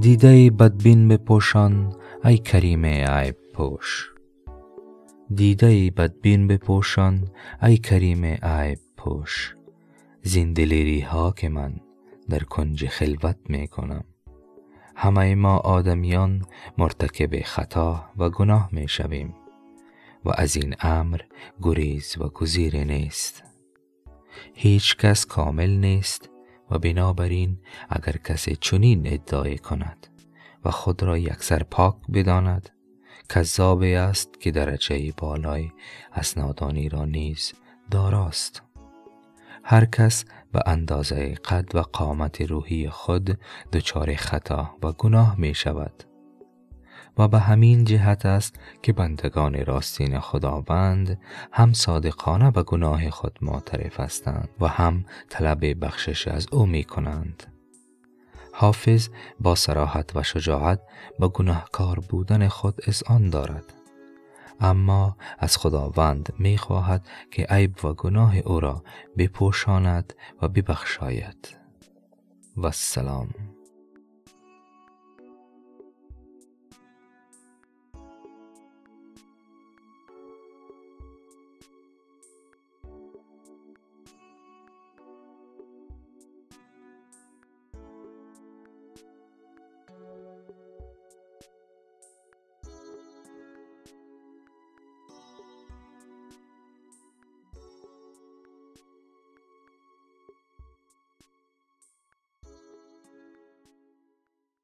دیده بدبین بپوشان ای کریم عیب پوش. دیده بدبین بپوشان ای کریم عیب پوش. زین دلیری ها که من در کنج خلوت می کنم همه ما آدمیان مرتکب خطا و گناه می شویم و از این امر گریز و گزیر نیست. هیچ کس کامل نیست و بنابراین اگر کسی چنین ادعای کند و خود را یکسر پاک بداند کذابی است که درجه بالای از نادانی را نیز داراست. هر کس به اندازه قد و قامت روحی خود دچار خطا و گناه می شود و به همین جهت است که بندگان راستین خداوند هم صادقانه به گناه خود معترف هستند و هم طلب بخشش از او می کنند. حافظ با سراحت و شجاعت به گناهکار بودن خود اذعان دارد. اما از خداوند می خواهد که عیب و گناه او را بپوشاند و ببخشاید. و السلام